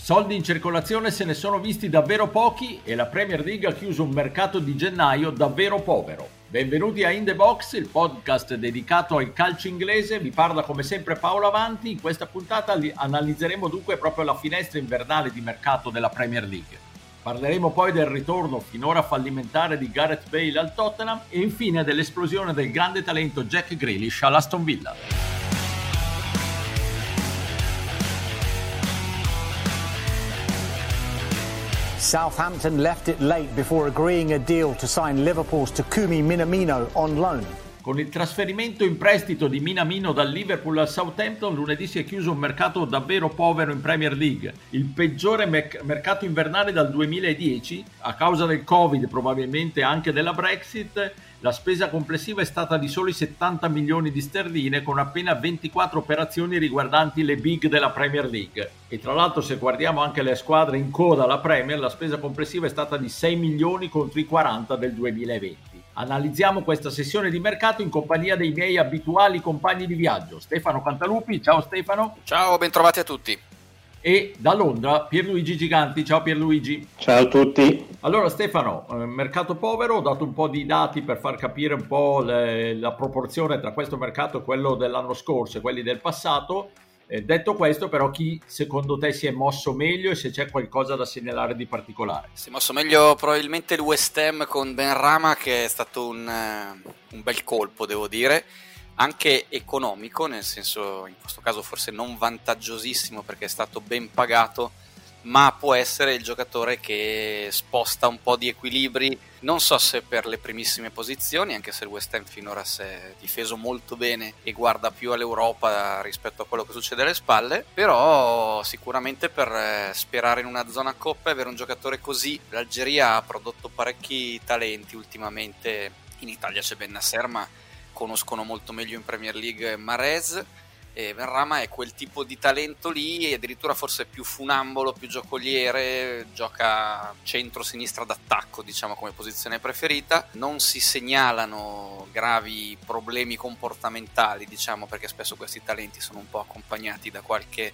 Soldi in circolazione se ne sono visti davvero pochi e la Premier League ha chiuso un mercato di gennaio davvero povero. Benvenuti a In The Box, il podcast dedicato al calcio inglese. Vi parla come sempre Paolo Avanti. In questa puntata analizzeremo dunque proprio la finestra invernale di mercato della Premier League. Parleremo poi del ritorno finora fallimentare di Gareth Bale al Tottenham e infine dell'esplosione del grande talento Jack Grealish all'Aston Villa. Southampton left it late before agreeing a deal to sign Liverpool's Takumi Minamino on loan. Con il trasferimento in prestito di Minamino dal Liverpool al Southampton, lunedì si è chiuso un mercato davvero povero in Premier League, il peggiore merc- mercato invernale dal 2010, a causa del Covid, probabilmente anche della Brexit la spesa complessiva è stata di soli 70 milioni di sterline con appena 24 operazioni riguardanti le big della Premier League. E tra l'altro se guardiamo anche le squadre in coda alla Premier, la spesa complessiva è stata di 6 milioni contro i 40 del 2020. Analizziamo questa sessione di mercato in compagnia dei miei abituali compagni di viaggio, Stefano Cantalupi. Ciao Stefano. Ciao, bentrovati a tutti e da Londra Pierluigi Giganti. Ciao Pierluigi. Ciao a tutti. Allora Stefano, eh, mercato povero, ho dato un po' di dati per far capire un po' le, la proporzione tra questo mercato e quello dell'anno scorso e quelli del passato. Eh, detto questo, però, chi secondo te si è mosso meglio e se c'è qualcosa da segnalare di particolare? Si è mosso meglio probabilmente il West Ham con Ben Rama, che è stato un, uh, un bel colpo, devo dire anche economico, nel senso in questo caso forse non vantaggiosissimo perché è stato ben pagato, ma può essere il giocatore che sposta un po' di equilibri, non so se per le primissime posizioni, anche se il West Ham finora si è difeso molto bene e guarda più all'Europa rispetto a quello che succede alle spalle, però sicuramente per eh, sperare in una zona coppa e avere un giocatore così, l'Algeria ha prodotto parecchi talenti ultimamente, in Italia c'è Ben Nasser ma conoscono molto meglio in Premier League Marez e Benrama è quel tipo di talento lì addirittura forse più funambolo, più giocoliere, gioca centro-sinistra d'attacco diciamo come posizione preferita, non si segnalano gravi problemi comportamentali diciamo perché spesso questi talenti sono un po' accompagnati da qualche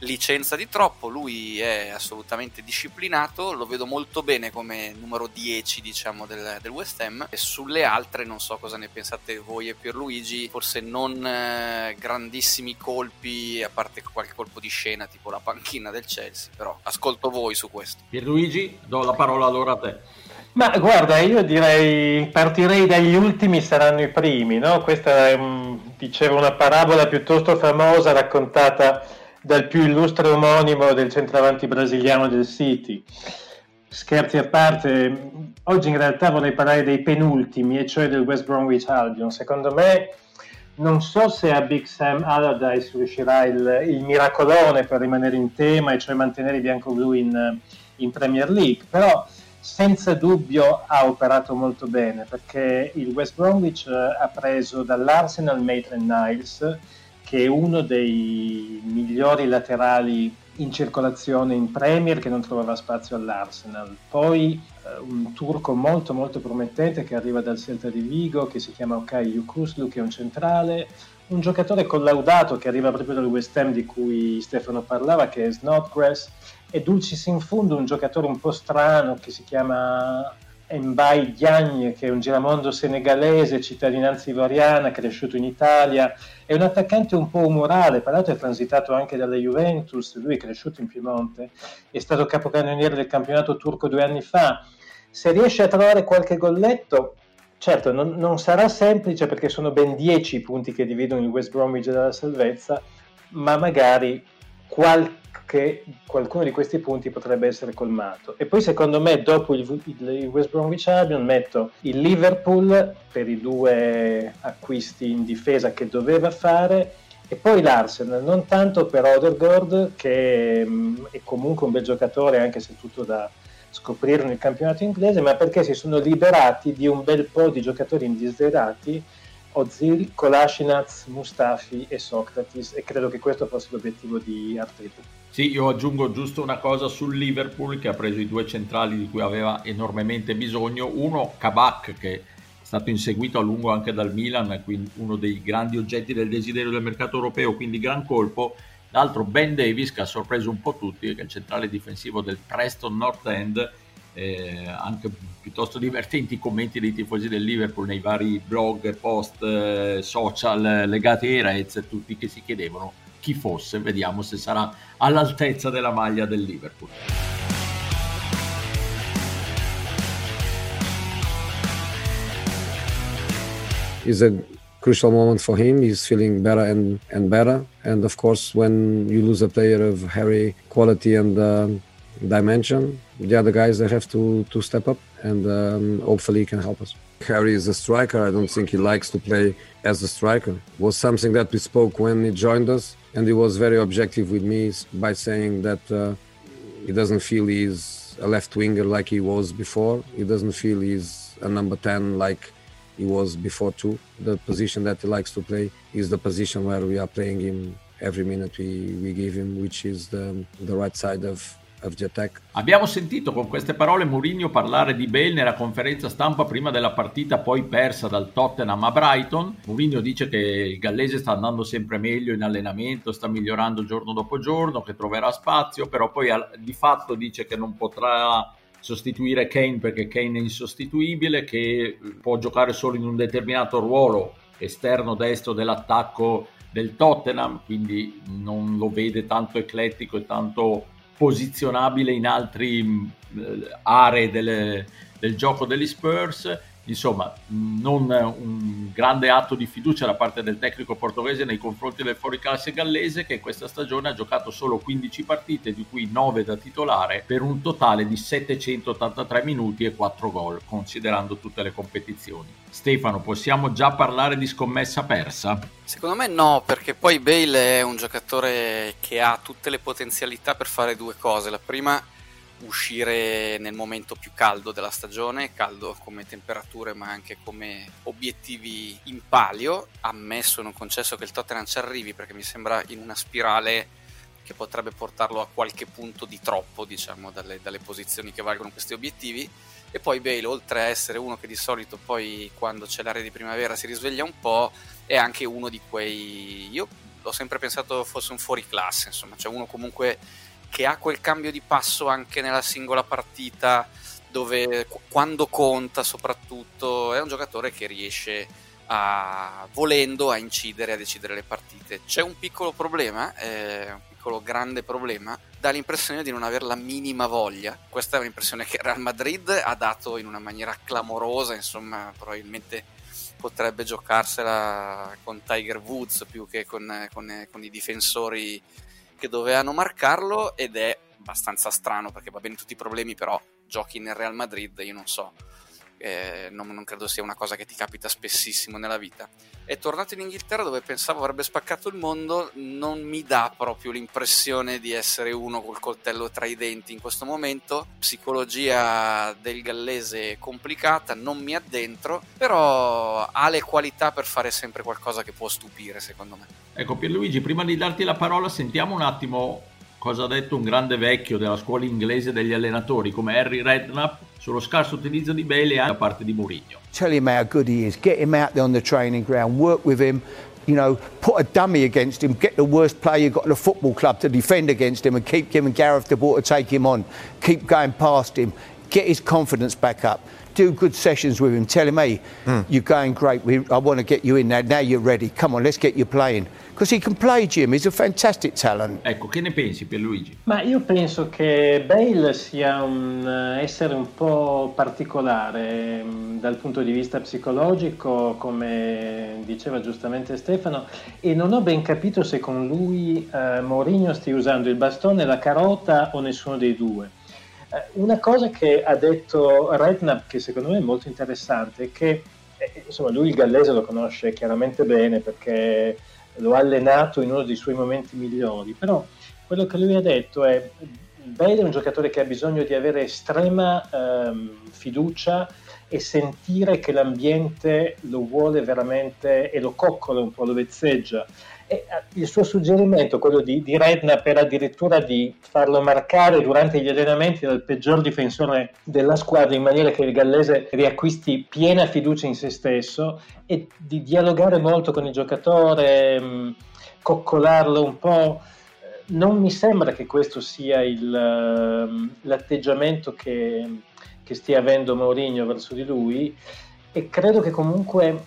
licenza di troppo, lui è assolutamente disciplinato, lo vedo molto bene come numero 10 diciamo del, del, West Ham e sulle altre non so cosa ne pensate voi e Pierluigi, forse non eh, grandissimi colpi a parte qualche colpo di scena tipo la panchina del Chelsea, però ascolto voi su questo. Pierluigi, do la parola allora a te. Ma guarda, io direi partirei dagli ultimi saranno i primi, no? Questa è, un, diceva una parabola piuttosto famosa raccontata dal più illustre omonimo del centravanti brasiliano del City. Scherzi a parte, oggi in realtà vorrei parlare dei penultimi, e cioè del West Bromwich Albion. Secondo me, non so se a Big Sam Allardyce riuscirà il, il miracolone per rimanere in tema, e cioè mantenere i bianco-blu in, in Premier League, però senza dubbio ha operato molto bene perché il West Bromwich ha preso dall'Arsenal Maitland Niles che è uno dei migliori laterali in circolazione in Premier che non trovava spazio all'Arsenal. Poi eh, un turco molto molto promettente che arriva dal Celta di Vigo che si chiama Okay Yukuslu che è un centrale, un giocatore collaudato che arriva proprio dal West Ham di cui Stefano parlava che è Snodgrass e Dulcis in fondo un giocatore un po' strano che si chiama Mbai Diagne, che è un giramondo senegalese, cittadinanza ivoriana, cresciuto in Italia, è un attaccante un po' umorale, tra l'altro è transitato anche dalla Juventus, lui è cresciuto in Piemonte, è stato capocannoniere del campionato turco due anni fa. Se riesce a trovare qualche golletto, certo non, non sarà semplice perché sono ben dieci i punti che dividono il West Bromwich dalla salvezza, ma magari qualche che qualcuno di questi punti potrebbe essere colmato. E poi secondo me dopo il, il West Bromwich Albion metto il Liverpool per i due acquisti in difesa che doveva fare e poi l'Arsenal, non tanto per Odergaard che mm, è comunque un bel giocatore anche se tutto da scoprire nel campionato inglese, ma perché si sono liberati di un bel po' di giocatori indesiderati Ozil, Kolasinac, Mustafi e Socrates e credo che questo fosse l'obiettivo di Arteta. Sì, io aggiungo giusto una cosa sul Liverpool che ha preso i due centrali di cui aveva enormemente bisogno. Uno, Kabak, che è stato inseguito a lungo anche dal Milan, quindi uno dei grandi oggetti del desiderio del mercato europeo, quindi gran colpo. L'altro Ben Davis che ha sorpreso un po' tutti, che è il centrale difensivo del Preston North End, eh, anche piuttosto divertenti i commenti dei tifosi del Liverpool nei vari blog, post, eh, social legati ai Reds, tutti che si chiedevano chi fosse, vediamo se sarà all'altezza della maglia del Liverpool. It's a crucial moment for him. He's feeling better and, and better. And of course, when you lose a player of Harry quality and uh, dimension, the other guys they have to to step up and um, hopefully he can help us. Harry is a striker. I don't think he likes to play as a striker. It was something that we spoke when he joined us, and he was very objective with me by saying that uh, he doesn't feel he's a left winger like he was before. He doesn't feel he's a number 10 like he was before too. The position that he likes to play is the position where we are playing him every minute we, we give him, which is the, the right side of Abbiamo sentito con queste parole Mourinho parlare di Bale nella conferenza stampa prima della partita poi persa dal Tottenham a Brighton. Mourinho dice che il gallese sta andando sempre meglio in allenamento, sta migliorando giorno dopo giorno, che troverà spazio, però poi di fatto dice che non potrà sostituire Kane perché Kane è insostituibile, che può giocare solo in un determinato ruolo esterno destro dell'attacco del Tottenham, quindi non lo vede tanto eclettico e tanto posizionabile in altre aree delle, del gioco degli Spurs. Insomma, non un grande atto di fiducia da parte del tecnico portoghese nei confronti del fuoriclasse gallese che questa stagione ha giocato solo 15 partite, di cui 9 da titolare, per un totale di 783 minuti e 4 gol, considerando tutte le competizioni. Stefano, possiamo già parlare di scommessa persa? Secondo me no, perché poi Bale è un giocatore che ha tutte le potenzialità per fare due cose. La prima, uscire nel momento più caldo della stagione, caldo come temperature ma anche come obiettivi in palio. Ammesso non concesso che il Tottenham ci arrivi perché mi sembra in una spirale che potrebbe portarlo a qualche punto di troppo, diciamo, dalle, dalle posizioni che valgono questi obiettivi e poi Bale, oltre a essere uno che di solito poi quando c'è l'area di primavera si risveglia un po', è anche uno di quei... Io ho sempre pensato fosse un fuori classe, insomma, cioè uno comunque che ha quel cambio di passo anche nella singola partita, dove quando conta soprattutto, è un giocatore che riesce a, volendo a incidere, a decidere le partite. C'è un piccolo problema, eh, un piccolo grande problema, dà l'impressione di non avere la minima voglia. Questa è un'impressione che Real Madrid ha dato in una maniera clamorosa, insomma, probabilmente potrebbe giocarsela con Tiger Woods più che con, con, con i difensori che dovevano marcarlo ed è abbastanza strano perché va bene tutti i problemi, però giochi nel Real Madrid, io non so eh, non, non, credo sia una cosa che ti capita spessissimo nella vita. È tornato in Inghilterra dove pensavo avrebbe spaccato il mondo, non mi dà proprio l'impressione di essere uno col coltello tra i denti in questo momento. Psicologia del gallese complicata, non mi addentro, però ha le qualità per fare sempre qualcosa che può stupire secondo me. Ecco Pierluigi, prima di darti la parola sentiamo un attimo cosa ha detto un grande vecchio della scuola inglese degli allenatori come Harry Redknapp sullo scarso utilizzo di Bailey da parte di Mourinho. Tell him how good he is, get him out there on the training ground, work with him, you know, put a dummy against him, get the worst player you've got in the football club to defend against him and keep giving Gareth the ball to take him on, keep going past him, get his confidence back up. Do good sessions with him. Tell him, hey, mm. you're going great. We, I want to get you in there. Now you're ready. Come on, let's get you playing. Because he can play, Jim. He's a fantastic talent. Ecco, che ne pensi Pierluigi? Ma io penso che Bale sia un essere un po' particolare mm, dal punto di vista psicologico, come diceva giustamente Stefano, e non ho ben capito se con lui eh, Mourinho stia usando il bastone, la carota o nessuno dei due. Eh, una cosa che ha detto Redknapp, che secondo me è molto interessante, è che eh, insomma, lui il gallese lo conosce chiaramente bene perché lo ha allenato in uno dei suoi momenti migliori, però quello che lui ha detto è Bale è un giocatore che ha bisogno di avere estrema ehm, fiducia e sentire che l'ambiente lo vuole veramente e lo coccola un po', lo vezzeggia. Eh, il suo suggerimento, quello di, di Redna, per addirittura di farlo marcare durante gli allenamenti dal peggior difensore della squadra, in maniera che il gallese riacquisti piena fiducia in se stesso e di dialogare molto con il giocatore, mh, coccolarlo un po'. non mi sembra che questo sia il, ehm, l'atteggiamento che, che stia avendo Mourinho verso di lui e credo che comunque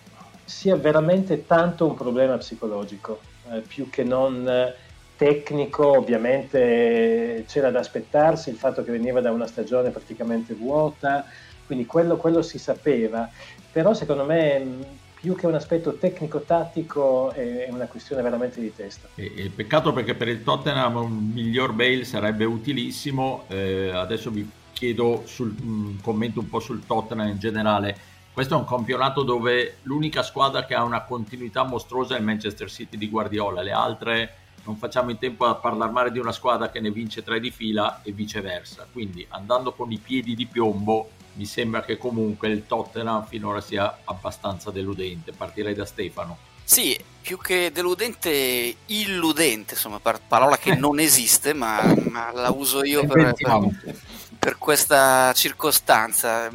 sia veramente tanto un problema psicologico, eh, più che non tecnico, ovviamente c'era da aspettarsi il fatto che veniva da una stagione praticamente vuota, quindi quello, quello si sapeva, però secondo me più che un aspetto tecnico-tattico è una questione veramente di testa. E, peccato perché per il Tottenham un miglior Bale sarebbe utilissimo. Eh, adesso vi chiedo un commento un po' sul Tottenham in generale. Questo è un campionato dove l'unica squadra che ha una continuità mostruosa è il Manchester City di Guardiola, le altre non facciamo in tempo a parlare male di una squadra che ne vince tre di fila e viceversa. Quindi andando con i piedi di piombo mi sembra che comunque il Tottenham finora sia abbastanza deludente. Partirei da Stefano. Sì, più che deludente, illudente, insomma, parola che non esiste, ma, ma la uso io per, per, per, questa circostanza.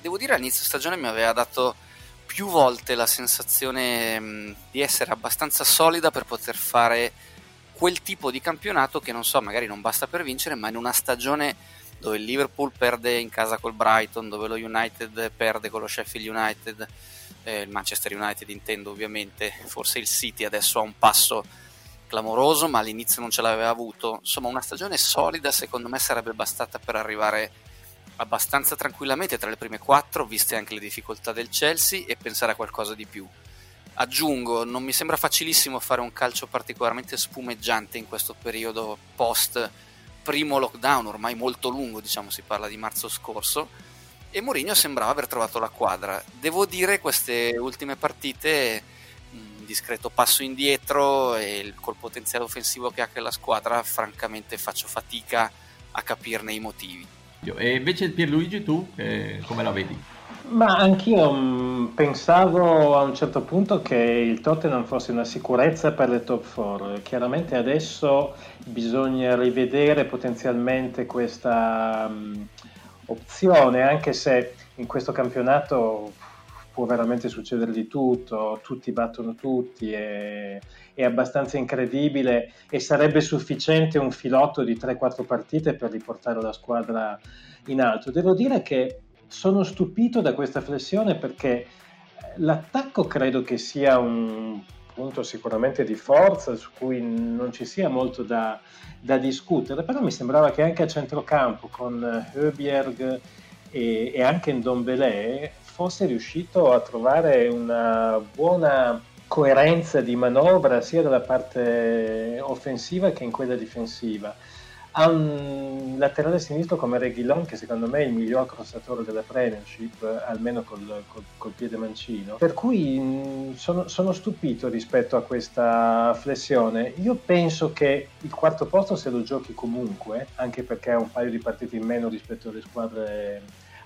Devo dire all'inizio stagione mi aveva dato più volte la sensazione mh, di essere abbastanza solida per poter fare quel tipo di campionato che non so, magari non basta per vincere, ma in una stagione dove il Liverpool perde in casa col Brighton, dove lo United perde con lo Sheffield United, eh, il Manchester United intendo ovviamente, forse il City adesso ha un passo clamoroso, ma all'inizio non ce l'aveva avuto. Insomma, una stagione solida secondo me sarebbe bastata per arrivare abbastanza tranquillamente tra le prime quattro, viste anche le difficoltà del Chelsea, e pensare a qualcosa di più. Aggiungo, non mi sembra facilissimo fare un calcio particolarmente spumeggiante in questo periodo post primo lockdown ormai molto lungo, diciamo si parla di marzo scorso, e Mourinho sembrava aver trovato la quadra. Devo dire queste ultime partite un discreto passo indietro e col potenziale offensivo che ha quella squadra francamente faccio fatica a capirne i motivi. E invece Pierluigi tu eh, come la vedi? Ma anch'io mh, mm, pensavo a un certo punto che il Tottenham fosse una sicurezza per le top 4. Chiaramente adesso bisogna rivedere potenzialmente questa mh, mm, opzione, anche se in questo campionato può veramente succedere di tutto, tutti battono tutti, è, è abbastanza incredibile e sarebbe sufficiente un filotto di 3-4 partite per riportare la squadra in alto. Devo dire che sono stupito da questa flessione perché l'attacco credo che sia un punto sicuramente di forza su cui non ci sia molto da, da discutere, però mi sembrava che anche a centrocampo con Höbjerg e, anche Ndombele fosse riuscito a trovare una buona coerenza di manovra sia dalla parte offensiva che in quella difensiva. Ha un laterale sinistro come Reguilon che secondo me è il miglior crossatore della Premiership almeno col, col, col piede mancino. Per cui sono, sono, stupito rispetto a questa flessione. Io penso che il quarto posto se lo giochi comunque anche perché ha un paio di partite in meno rispetto alle squadre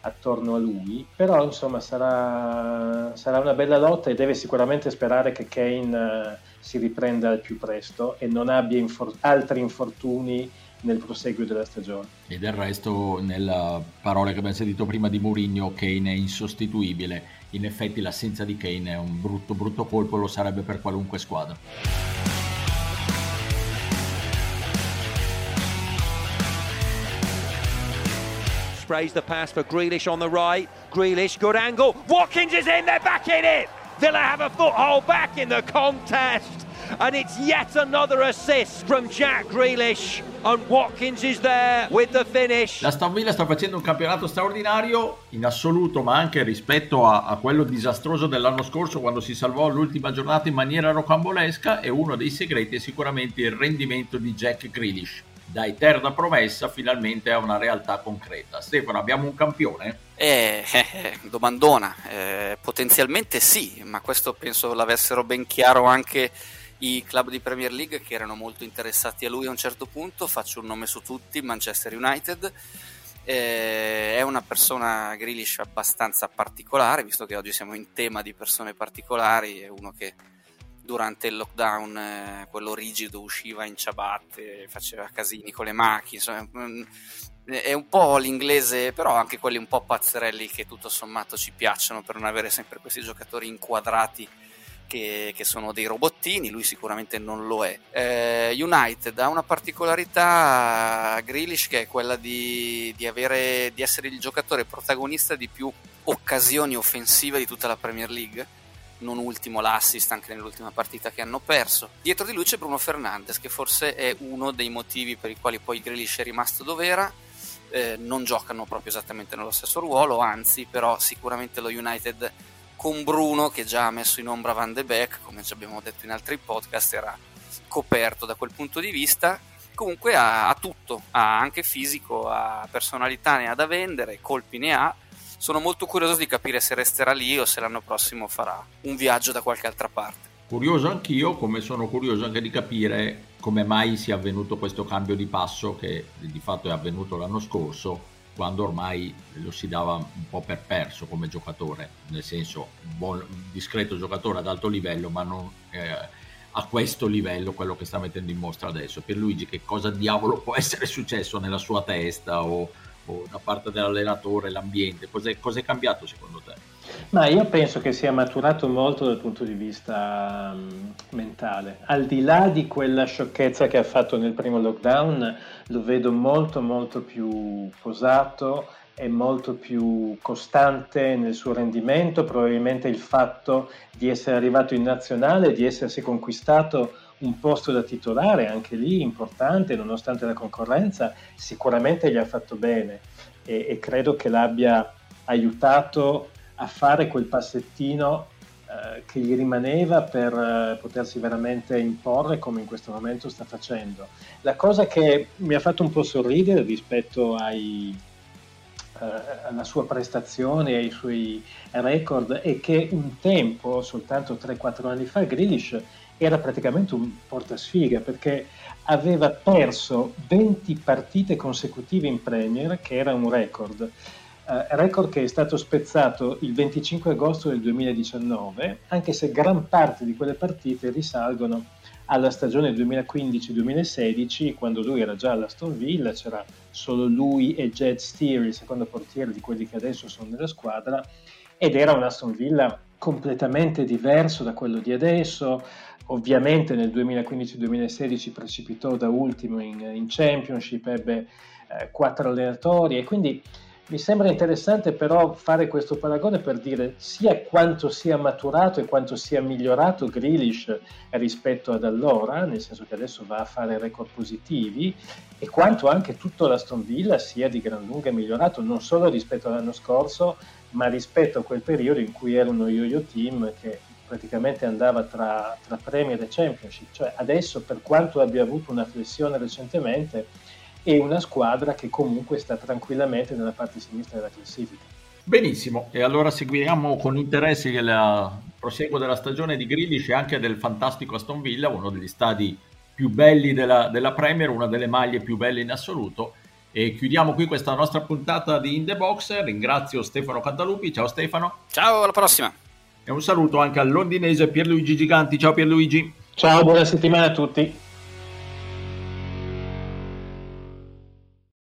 attorno a lui però insomma sarà, sarà una bella lotta e deve sicuramente sperare che Kane uh, si riprenda al più presto e non abbia infor- altri infortuni nel proseguio della stagione. E del resto, nella parola che abbiamo sentito prima di Mourinho, Kane è insostituibile. In effetti l'assenza di Kane è un brutto, brutto colpo, lo sarebbe per qualunque squadra. Sprays the pass for Grealish on the right. Grealish, good angle. Watkins is in, they're back in it. Villa have a foothold back in the contest. And it's yet another assist from Jack Grealish. And Watkins is there with the finish. La Aston Villa sta facendo un campionato straordinario in assoluto, ma anche rispetto a, a, quello disastroso dell'anno scorso quando si salvò l'ultima giornata in maniera rocambolesca. E uno dei segreti è sicuramente il rendimento di Jack Grealish. Da eterna promessa finalmente a una realtà concreta. Stefano, abbiamo un campione? Eh, eh, domandona, eh, potenzialmente sì, ma questo penso l'avessero ben chiaro anche i club di Premier League che erano molto interessati a lui a un certo punto, faccio un nome su tutti, Manchester United. Eh, è una persona Grealish abbastanza particolare, visto che oggi siamo in tema di persone particolari, è uno che durante il lockdown, eh, quello rigido, usciva in ciabatte, faceva casini con le macchine, insomma, mm, è un po' l'inglese, però anche quelli un po' pazzerelli che tutto sommato ci piacciono per non avere sempre questi giocatori inquadrati che, che, sono dei robottini, lui sicuramente non lo è. Eh, United ha una particolarità Grealish che è quella di, di, avere, di essere il giocatore protagonista di più occasioni offensive di tutta la Premier League non ultimo l'assist anche nell'ultima partita che hanno perso. Dietro di lui c'è Bruno Fernandes, che forse è uno dei motivi per i quali poi Grealish è rimasto dove era. Eh, non giocano proprio esattamente nello stesso ruolo, anzi, però sicuramente lo United con Bruno, che già ha messo in ombra Van de Beek, come già abbiamo detto in altri podcast, era coperto da quel punto di vista. Comunque ha, ha tutto, ha anche fisico, ha personalità, ne ha da vendere, colpi ne ha sono molto curioso di capire se resterà lì o se l'anno prossimo farà un viaggio da qualche altra parte. Curioso anch'io, come sono curioso anche di capire come mai sia avvenuto questo cambio di passo che di fatto è avvenuto l'anno scorso, quando ormai lo si dava un po' per perso come giocatore, nel senso un discreto giocatore ad alto livello, ma non eh, a questo livello quello che sta mettendo in mostra adesso. Per Luigi che cosa diavolo può essere successo nella sua testa o o da parte dell'allenatore, l'ambiente? Cos'è, cos'è cambiato secondo te? Ma io penso che sia maturato molto dal punto di vista um, mentale. Al di là di quella sciocchezza che ha fatto nel primo lockdown, lo vedo molto molto più posato e molto più costante nel suo rendimento. Probabilmente il fatto di essere arrivato in nazionale, di essersi conquistato un posto da titolare, anche lì importante, nonostante la concorrenza, sicuramente gli ha fatto bene e, e credo che l'abbia aiutato a fare quel passettino eh, che gli rimaneva per eh, potersi veramente imporre come in questo momento sta facendo. La cosa che mi ha fatto un po' sorridere rispetto ai, eh, alla sua prestazione e ai suoi record è che un tempo, soltanto 3-4 anni fa, Grealish era praticamente un portasfiga perché aveva perso 20 partite consecutive in Premier, che era un record. Uh, record che è stato spezzato il 25 agosto del 2019, anche se gran parte di quelle partite risalgono alla stagione 2015-2016, quando lui era già all'Aston Villa, c'era solo lui e Jed Steer, il secondo portiere di quelli che adesso sono nella squadra, ed era un Aston Villa completamente diverso da quello di adesso, ovviamente nel 2015-2016 precipitò da ultimo in, in Championship, ebbe eh, quattro allenatori e quindi mi sembra interessante però fare questo paragone per dire sia quanto sia maturato e quanto sia migliorato Grealish rispetto ad allora, nel senso che adesso va a fare record positivi, e quanto anche tutto l'Aston Villa sia di gran lunga migliorato, non solo rispetto all'anno scorso, ma rispetto a quel periodo in cui era uno yo-yo team che praticamente andava tra, tra Premier e Championship, cioè adesso per quanto abbia avuto una flessione recentemente è una squadra che comunque sta tranquillamente nella parte sinistra della classifica. Benissimo, e allora seguiamo con interesse il proseguo della stagione di Grealish e anche del fantastico Aston Villa, uno degli stadi più belli della, della Premier, una delle maglie più belle in assoluto. E chiudiamo qui questa nostra puntata di In The Box. Ringrazio Stefano Cantalupi. Ciao Stefano. Ciao, alla prossima. E un saluto anche al londinese Pierluigi Giganti. Ciao Pierluigi. Ciao, buona settimana a tutti.